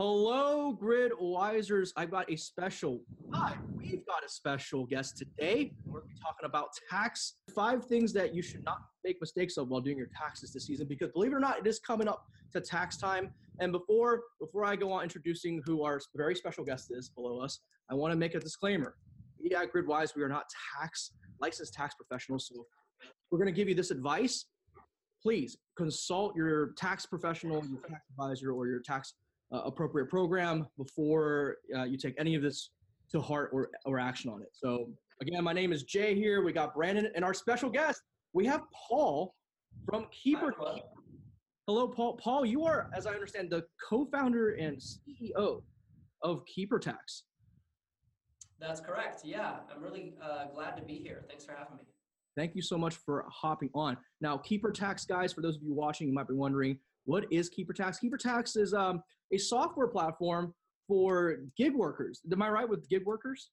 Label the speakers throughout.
Speaker 1: Hello, Gridwisers. I've got a special, hi, we've got a special guest today. We're talking about tax. Five things that you should not make mistakes of while doing your taxes this season, because believe it or not, it is coming up to tax time. And before before I go on introducing who our very special guest is below us, I want to make a disclaimer. We at GridWise, we are not tax licensed tax professionals, so we're going to give you this advice. Please consult your tax professional, your tax advisor, or your tax uh, appropriate program before uh, you take any of this to heart or, or action on it. So again, my name is Jay here. We got Brandon and our special guest. We have Paul from Keeper. Hello, Paul. Paul, you are, as I understand, the co-founder and CEO of Keeper Tax.
Speaker 2: That's correct. Yeah, I'm really uh, glad to be here. Thanks for having me.
Speaker 1: Thank you so much for hopping on. Now, Keeper Tax, guys, for those of you watching, you might be wondering, what is Keeper Tax? Keeper Tax is um, a software platform for gig workers. Am I right with gig workers?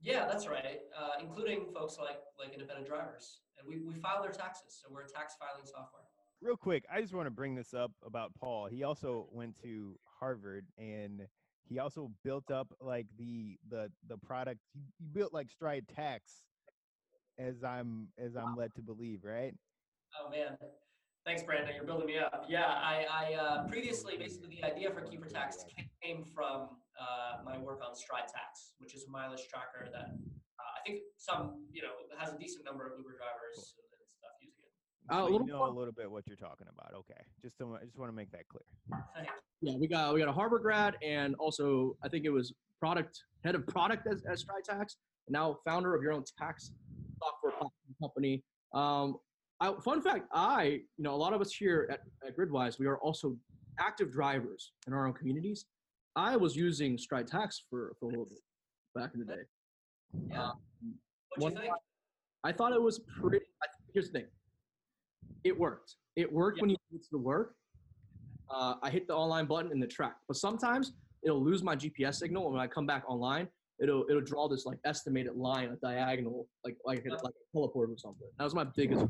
Speaker 2: Yeah, that's right. Uh, including folks like like independent drivers, and we we file their taxes, so we're a tax filing software.
Speaker 3: Real quick, I just want to bring this up about Paul. He also went to Harvard, and he also built up like the the the product. He, he built like Stride Tax, as I'm as I'm led to believe, right?
Speaker 2: Oh man, Thanks, Brandon. You're building me up. Yeah, I, I uh, previously, basically, the idea for Keeper Tax came from uh, my work on Stride Tax, which is a mileage tracker that uh, I think some, you know, has a decent number of Uber drivers and, and stuff using it.
Speaker 3: Uh, so you know a little bit what you're talking about. Okay, just to, I just want to make that clear.
Speaker 1: Yeah, we got we got a Harvard grad, and also I think it was product head of product as, as Stride Tax, and now founder of your own tax software company. Um, I, fun fact, I, you know, a lot of us here at, at GridWise, we are also active drivers in our own communities. I was using Stride Tax for, for a little bit back in the day.
Speaker 2: Yeah. Um, what you think?
Speaker 1: I thought it was pretty. Here's the thing. It worked. It worked yeah. when you did the work. Uh, I hit the online button in the track, but sometimes it'll lose my GPS signal, and when I come back online, it'll it'll draw this like estimated line, a diagonal, like like a, like a teleport or something. That was my biggest.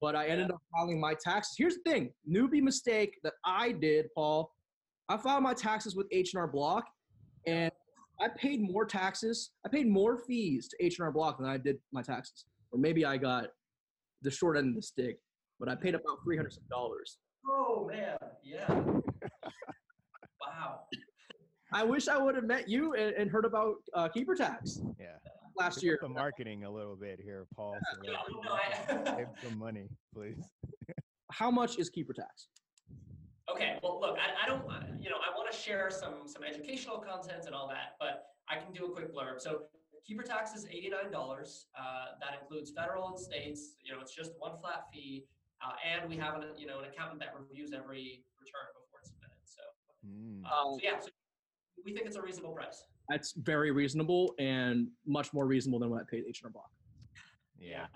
Speaker 1: But I ended up filing my taxes. Here's the thing: newbie mistake that I did, Paul. I filed my taxes with H and R Block, and I paid more taxes. I paid more fees to H and R Block than I did my taxes. Or maybe I got the short end of the stick, but I paid about three hundred dollars.
Speaker 2: Oh man, yeah. Wow.
Speaker 1: I wish I would have met you and, and heard about uh, keeper tax.
Speaker 3: Yeah.
Speaker 1: Last year.
Speaker 3: The marketing a little bit here, Paul. So
Speaker 2: yeah, no, I,
Speaker 3: save some money, please.
Speaker 1: How much is keeper tax?
Speaker 2: Okay, well, look, I, I don't, you know, I want to share some some educational content and all that, but I can do a quick blurb. So, keeper tax is eighty nine dollars. Uh, that includes federal and states. You know, it's just one flat fee, uh, and we have an, you know, an accountant that reviews every return before it's submitted. So, mm. um, so yeah, so we think it's a reasonable price.
Speaker 1: That's very reasonable and much more reasonable than what I paid H&R Block.
Speaker 2: Yeah.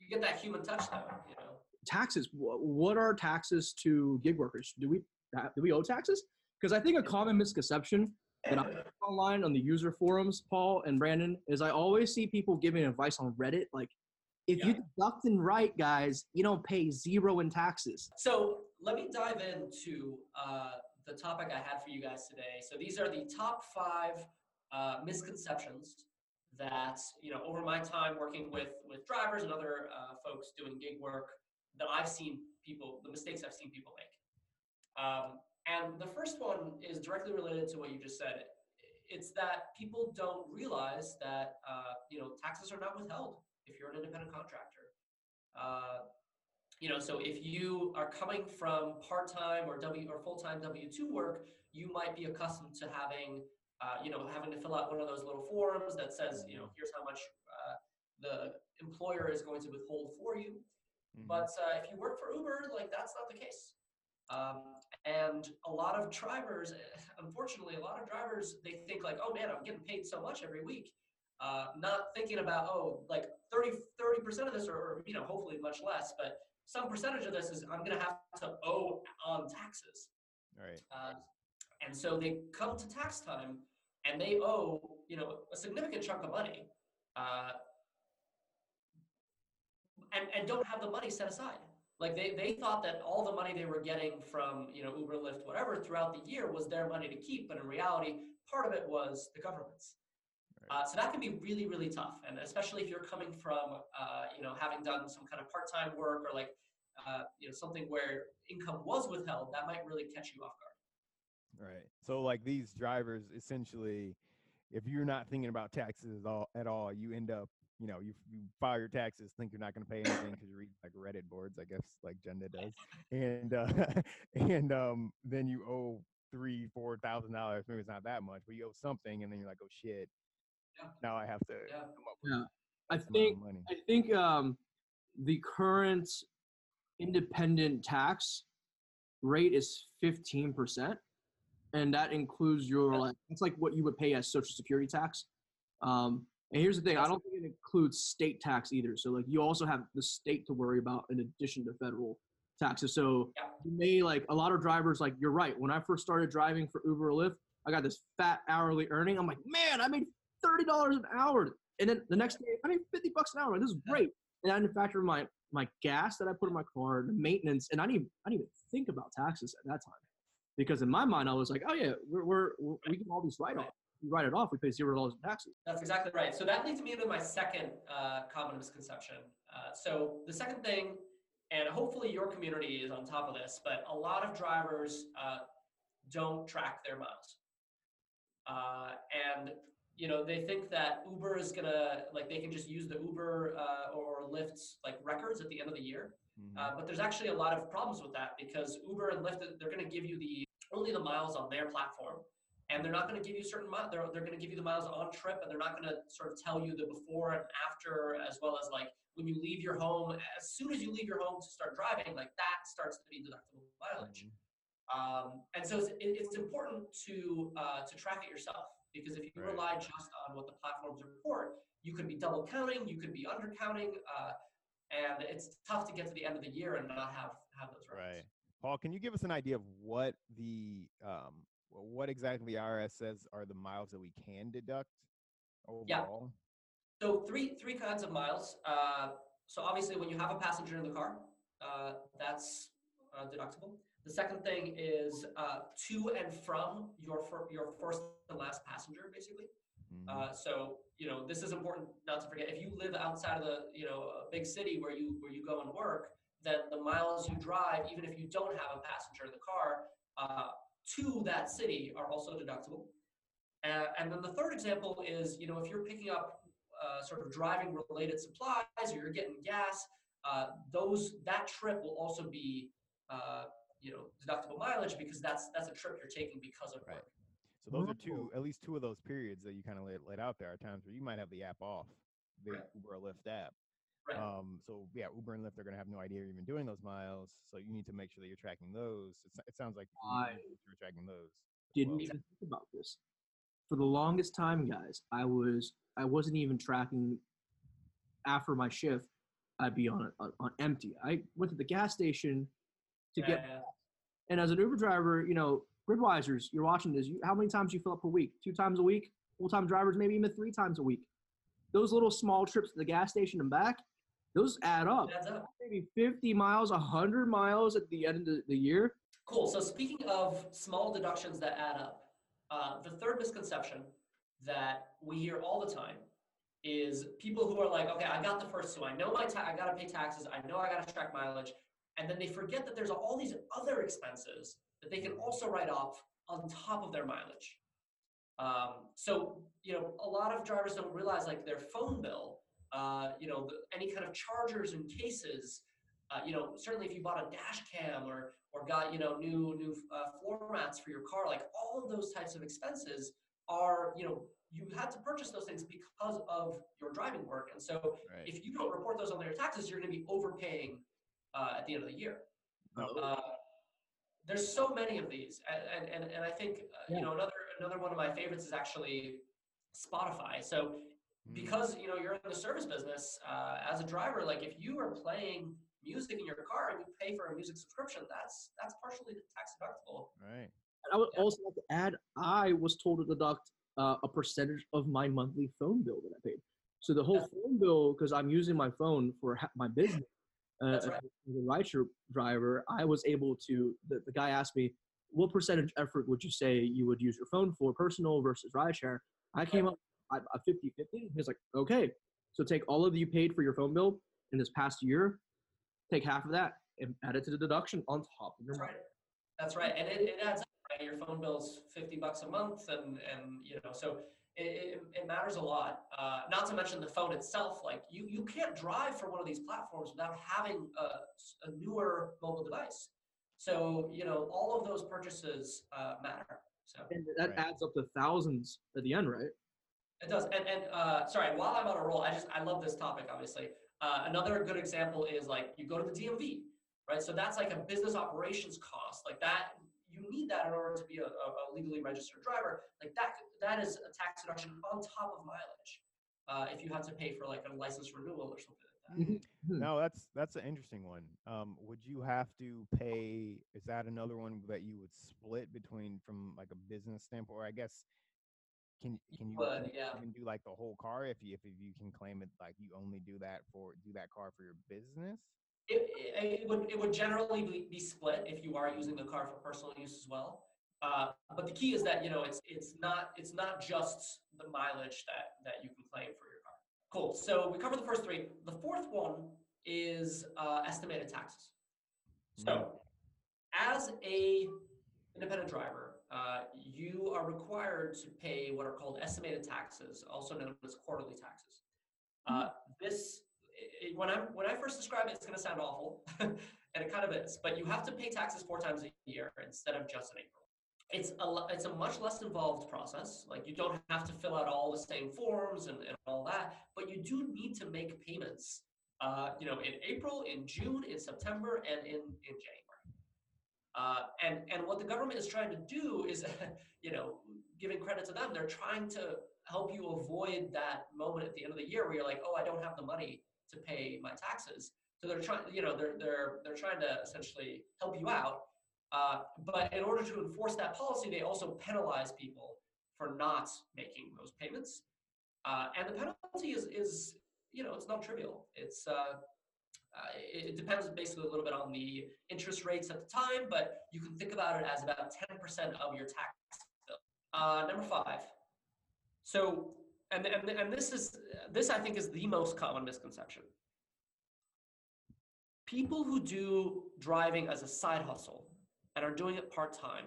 Speaker 2: You get that human touch though, you know.
Speaker 1: Taxes. What are taxes to gig workers? Do we do we owe taxes? Because I think a common misconception that I online on the user forums, Paul and Brandon, is I always see people giving advice on Reddit like if yeah. you deduct and right, guys, you don't pay zero in taxes.
Speaker 2: So let me dive into uh, the topic I had for you guys today. So these are the top five uh, misconceptions that you know over my time working with with drivers and other uh, folks doing gig work that I've seen people the mistakes I've seen people make. Um, and the first one is directly related to what you just said. It's that people don't realize that uh, you know taxes are not withheld if you're an independent contractor. You know, so if you are coming from part-time or W or full-time W-2 work, you might be accustomed to having, uh, you know, having to fill out one of those little forms that says, you know, here's how much uh, the employer is going to withhold for you. Mm-hmm. But uh, if you work for Uber, like that's not the case. Um, and a lot of drivers, unfortunately, a lot of drivers, they think like, oh man, I'm getting paid so much every week. Uh, not thinking about, oh, like 30, 30% of this, or, or, you know, hopefully much less, but some percentage of this is I'm going to have to owe on taxes.
Speaker 3: Right.
Speaker 2: Uh, and so they come to tax time and they owe, you know, a significant chunk of money, uh, and and don't have the money set aside. Like they, they thought that all the money they were getting from you know Uber, Lyft, whatever throughout the year was their money to keep, but in reality, part of it was the government's. Uh, so that can be really, really tough, and especially if you're coming from, uh, you know, having done some kind of part-time work or like, uh, you know, something where income was withheld, that might really catch you off guard.
Speaker 3: Right. So like these drivers, essentially, if you're not thinking about taxes at all, at all you end up, you know, you you file your taxes, think you're not going to pay anything because you read like Reddit boards, I guess, like Jenda does, and uh, and um, then you owe three, four thousand dollars. Maybe it's not that much, but you owe something, and then you're like, oh shit. Now I have to
Speaker 2: Yeah.
Speaker 3: come up with
Speaker 1: Yeah. I think
Speaker 3: money.
Speaker 1: I think um, the current independent tax rate is fifteen percent, and that includes your like it's like what you would pay as Social Security tax. Um, and here's the thing: I don't think it includes state tax either. So like you also have the state to worry about in addition to federal taxes. So you may like a lot of drivers like you're right. When I first started driving for Uber or Lyft, I got this fat hourly earning. I'm like, man, I made thirty dollars an hour, and then the next day I made fifty bucks an hour. This is great. And I didn't factor in my my gas that I put in my car, the maintenance, and I didn't even, I didn't even think about taxes at that time, because in my mind I was like, oh yeah, we're, we're, we're we get all these write off. We write it off. We pay zero dollars in taxes.
Speaker 2: That's exactly right. So that leads me into my second uh, common misconception. Uh, so the second thing, and hopefully your community is on top of this, but a lot of drivers uh, don't track their miles, uh, and you know they think that Uber is gonna like they can just use the Uber uh, or Lyft's like records at the end of the year.
Speaker 3: Mhm.
Speaker 2: Uh, but there's actually a lot of problems with that because Uber and Lyft they're going to give you the only the miles on their platform, and they're not going to give you certain miles. They're, they're going to give you the miles on trip, and they're not going to sort of tell you the before and after, as well as like when you leave your home. As soon as you leave your home to start driving, like that starts to be deductible mileage.
Speaker 3: Mhm.
Speaker 2: Um, and so it's, it, it's important to uh, to track it yourself because if you
Speaker 3: Right.
Speaker 2: rely just on what the platforms report, you could be double counting, you could be undercounting, uh, and it's tough to get to the end of the year and not have have those records.
Speaker 3: Right. Paul, can you give us an idea of what the um what exactly the IRS says are the miles that we can deduct
Speaker 2: Yeah. So three three kinds of miles. Uh, so obviously, when you have a passenger in the car, uh, that's uh, deductible. The second thing is uh, to and from your fir- your first and last passenger, basically.
Speaker 3: Mhm.
Speaker 2: Uh, so you know this is important not to forget. If you live outside of the you know a big city where you where you go and work, then the miles you drive, even if you don't have a passenger in the car, uh, to that city are also deductible. Uh, and then the third example is you know if you're picking up uh, sort of driving related supplies or you're getting gas, uh, those that trip will also be uh, you know deductible mileage because that's that's a trip you're taking because of
Speaker 3: Right.
Speaker 2: work.
Speaker 3: So those are two, at least two of those periods that you kind of laid, laid out there are times where you might have the app off, the
Speaker 2: Right.
Speaker 3: Uber or Lyft app.
Speaker 2: Right.
Speaker 3: Um, so yeah, Uber and Lyft are going to have no idea you're even doing those miles. So you need to make sure that you're tracking those. It, it sounds like
Speaker 1: I
Speaker 3: mentioned you're tracking those.
Speaker 1: didn't
Speaker 3: well.
Speaker 1: even think about this. For the longest time, guys, I was I wasn't even tracking after my shift. I'd be on on, on empty. I went to the gas station to get,
Speaker 2: yeah.
Speaker 1: and as an Uber driver, you know, Gridwisers, you're watching this. You, how many times you fill up per week? Two times a week. Full time drivers, maybe even three times a week. Those little small trips to the gas station and back, those add up.
Speaker 2: Up.
Speaker 1: Maybe 50 miles, 100 miles at the end of the, the year.
Speaker 2: Cool. So speaking of small deductions that add up, uh, the third misconception that we hear all the time is people who are like, okay, I got the first two. I know my ta- I got to pay taxes. I know I got to track mileage, and then they forget that there's all these other expenses that they can also write off on top of their mileage. Um, so you know, a lot of drivers don't realize like their phone bill, uh, you know, the, any kind of chargers and cases. Uh, you know, certainly if you bought a dash cam or or got you know new new uh, floor mats for your car, like all of those types of expenses are you know you had to purchase those things because of your driving work, and so
Speaker 3: Right.
Speaker 2: if you don't report those on your taxes, you're going to be overpaying uh, at the end of the year.
Speaker 3: No.
Speaker 2: Uh, there's so many of these, and and, and I think uh,
Speaker 1: Yeah.
Speaker 2: you know another another one of my favorites is actually Spotify. So
Speaker 3: Mhm.
Speaker 2: because you know you're in the service business uh, as a driver, like if you are playing music in your car and you pay for a music subscription, that's that's partially tax deductible.
Speaker 3: Right.
Speaker 1: And I would
Speaker 2: Yeah.
Speaker 1: also like to add, I was told to deduct uh, a percentage of my monthly phone bill that I paid. So the whole
Speaker 2: Yeah.
Speaker 1: phone bill, because I'm using my phone for ha- my business, uh,
Speaker 2: right.
Speaker 1: as a rideshare driver, I was able to. The, the guy asked me, "What percentage effort would you say you would use your phone for, personal versus rideshare?" I came up at a 50 50. He's like, "Okay, so take all of you paid for your phone bill in this past year, take half of that and add it to the deduction on top of your
Speaker 2: That's
Speaker 1: money."
Speaker 2: right. That's right, and it, it adds up. Your phone bill's fifty bucks a month, and and you know, so it, it, it matters a lot. Uh, not to mention the phone itself. Like you you can't drive for one of these platforms without having a, a newer mobile device. So you know, all of those purchases uh, matter. So
Speaker 1: And that
Speaker 3: Right.
Speaker 1: adds up to thousands at the end, right?
Speaker 2: it does. And and uh, sorry, while I'm on a roll, I just I love this topic. Obviously, uh, another good example is like you go to the DMV, right? So that's like a business operations cost. Like that, you need that in order to be a, a, a legally registered driver. Like that, that is a tax deduction on top of mileage. Uh, if you have to pay for like a license renewal or something like that.
Speaker 3: Mm.
Speaker 1: Hmm.
Speaker 3: No, that's that's an interesting one. Um, would you have to pay? Is that another one that you would split between from like a business standpoint? Or I guess can can you
Speaker 2: would, yeah.
Speaker 3: even do like the whole car if you if you can claim it like you only do that for do that car for your business?
Speaker 2: It, it, would it would generally be, split if you are using the car for personal use as well. Uh, but the key is that you know it's it's not it's not just the mileage that that you can claim for your car. Cool. So we covered the first three. The fourth one is uh, estimated taxes. So as a independent driver, uh, you are required to pay what are called estimated taxes, also known as quarterly taxes. Uh, this, i- i- when I when I first describe it, it's going to sound awful, and it kind of is. But you have to pay taxes four times a year instead of just in April. It's a it's a much less involved process. Like you don't have to fill out all the same forms and, and all that, but you do need to make payments. Uh, you know, in April, in June, in September, and in in January. Uh, and and what the government is trying to do is, you know, giving credit to them, they're trying to help you avoid that moment at the end of the year where you're like, oh, I don't have the money to pay my taxes. So they're trying, you know, they're they're they're trying to essentially help you out. Uh, but in order to enforce that policy, they also penalize people for not making those payments. Uh, and the penalty is is you know it's not trivial. It's uh, uh, it, it depends basically a little bit on the interest rates at the time, but you can think about it as about 10% of your tax bill. Uh, number five. So, and, and, and this is, this I think is the most common misconception. People who do driving as a side hustle and are doing it part-time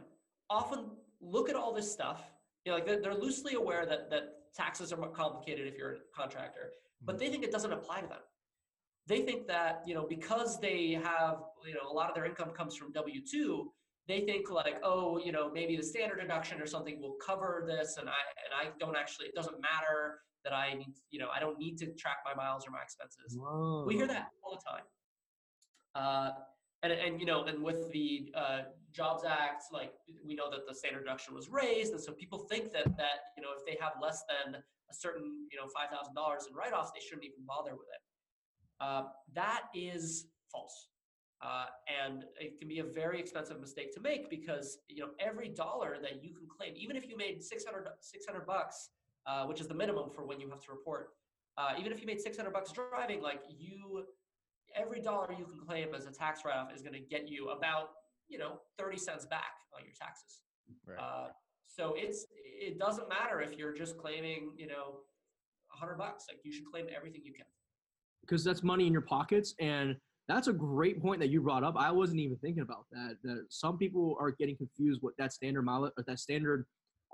Speaker 2: often look at all this stuff, you know, like they're, they're loosely aware that, that taxes are more complicated if you're a contractor, but mm-hmm. they think it doesn't apply to them they think that you know because they have you know a lot of their income comes from w2 they think like oh you know maybe the standard deduction or something will cover this and i and i don't actually it doesn't matter that i need you know i don't need to track my miles or my expenses. We hear that all the time. Uh, and, and you know and with the uh, jobs act like we know that the standard deduction was raised and so people think that that you know if they have less than a certain you know $5000 in write-offs they shouldn't even bother with it. Uh, that is false. Uh, and it can be a very expensive mistake to make because you know every dollar that you can claim, even if you made 600, 600 bucks, uh, which is the minimum for when you have to report, uh, even if you made 600 bucks driving, like you, every dollar you can claim as a tax write-off is going to get you about you know 30 cents back on your taxes.
Speaker 3: Right.
Speaker 2: Uh, so it's it doesn't matter if you're just claiming you know 100 bucks. Like you should claim everything you can.
Speaker 1: because that's money in your pockets and that's a great point that you brought up i wasn't even thinking about that that some people are getting confused what that standard mile or that standard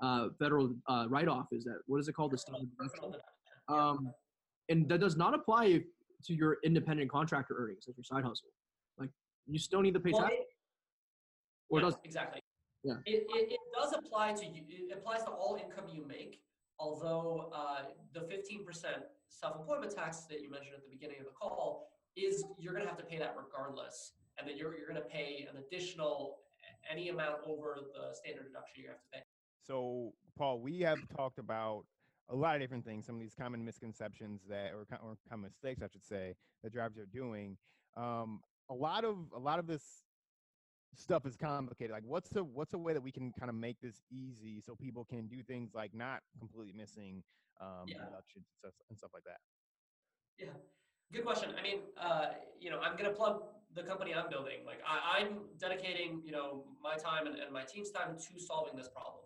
Speaker 1: uh, federal uh, write-off is that what is it called the standard
Speaker 2: Personal
Speaker 1: deduction?
Speaker 2: deduction.
Speaker 1: um, and that does not apply to your independent contractor earnings as your side hustle like you still need to pay
Speaker 2: Well,
Speaker 1: tax
Speaker 2: it-
Speaker 1: or
Speaker 2: yeah,
Speaker 1: does
Speaker 2: exactly.
Speaker 1: Yeah.
Speaker 2: It, it, it does apply to you. It applies to all income you make. Although uh, the 15% self-employment tax that you mentioned at the beginning of the call is you're going to have to pay that regardless, and then you're you're going to pay an additional any amount over the standard deduction you have to pay.
Speaker 3: So, Paul, we have talked about a lot of different things, some of these common misconceptions that, or, or common mistakes, I should say, that drivers are doing. Um, a lot of a lot of this stuff is complicated. Like, what's the what's a way that we can kind of make this easy so people can do things like not completely missing um,
Speaker 2: Yeah.
Speaker 3: deductions and stuff, and stuff like that?
Speaker 2: Yeah. Good question. I mean, uh, you know, I'm gonna plug the company I'm building. Like I, am dedicating, you know, my time and, and, my team's time to solving this problem.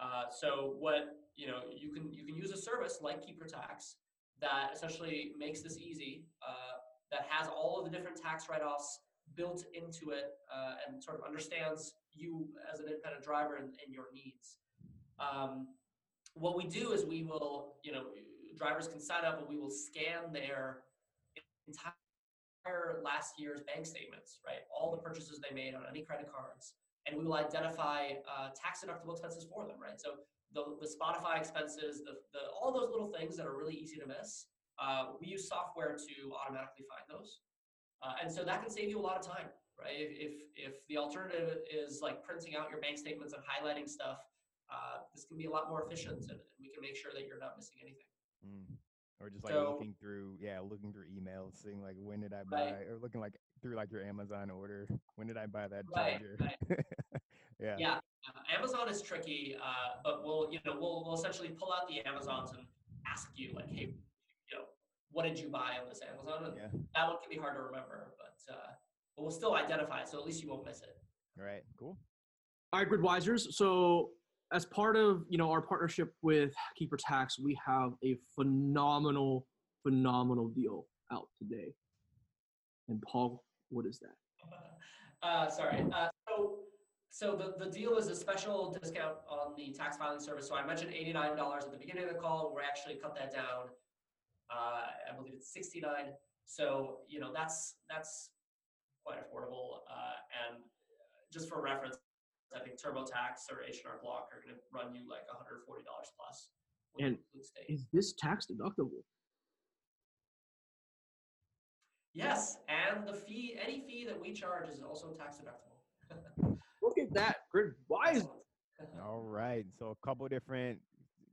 Speaker 2: Uh, so what you know, you can you can use a service like Keeper Tax that essentially makes this easy. Uh, that has all of the different tax write-offs built into it uh, and sort of understands you as an independent driver and, and your needs. Um, what we do is we will, you know, drivers can sign up and we will scan their entire last year's bank statements, right? All the purchases they made on any credit cards, and we will identify uh, tax deductible expenses for them, right? So the, the Spotify expenses, the, the all those little things that are really easy to miss, uh, we use software to automatically find those, uh, and so that can save you a lot of time, right? If, if the alternative is like printing out your bank statements and highlighting stuff, uh, this can be a lot more efficient, and, and, we can make sure that you're not missing anything.
Speaker 3: Mm. Or just like
Speaker 2: so,
Speaker 3: looking through, yeah, looking through emails, seeing like when did I buy,
Speaker 2: right.
Speaker 3: or looking like through like your Amazon order, when did I buy that
Speaker 2: right,
Speaker 3: charger?
Speaker 2: Right.
Speaker 3: yeah.
Speaker 2: Yeah. Amazon is tricky, uh, but we'll you know we'll we'll essentially pull out the Amazons and ask you like, hey, you know, what did you buy on this Amazon? And
Speaker 3: Yeah.
Speaker 2: that one can be hard to remember, but uh, but we'll still identify it, so at least you won't miss it.
Speaker 3: All right. Cool.
Speaker 1: All right, Gridwisers. So as part of you know our partnership with Keeper Tax, we have a phenomenal, phenomenal deal out today. And Paul, what is that?
Speaker 2: Uh, sorry. Uh, so so the, the deal is a special discount on the tax filing service. So I mentioned $89 at the beginning of the call. We're actually cut that down. Uh, I believe it's 69. So, you know, that's that's quite affordable. Uh, and just for reference, I think TurboTax or H&R Block are going to run you like $140 plus.
Speaker 1: And is this tax deductible?
Speaker 2: Yes, and the fee, any fee that we charge is also tax deductible.
Speaker 1: Look at that, grid wise.
Speaker 3: All right. So a couple different,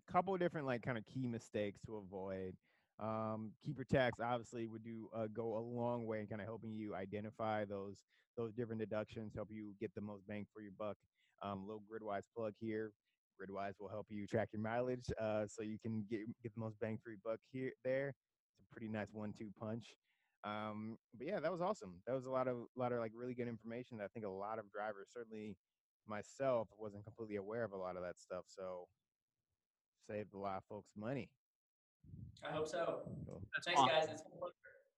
Speaker 3: couple different like kind of key mistakes to avoid. Um, Keeper Tax obviously would do uh, go a long way in kind of helping you identify those those different deductions, help you get the most bang for your buck. Um, little Gridwise plug here. Gridwise will help you track your mileage, uh, so you can get get the most bang for your buck here there. It's a pretty nice one-two punch. Um, but yeah, that was awesome. That was a lot of a lot of like really good information that I think a lot of drivers, certainly myself, wasn't completely aware of a lot of that stuff. So saved a lot of folks money.
Speaker 2: I hope so.
Speaker 3: Cool.
Speaker 2: Thanks, guys. It's been a pleasure.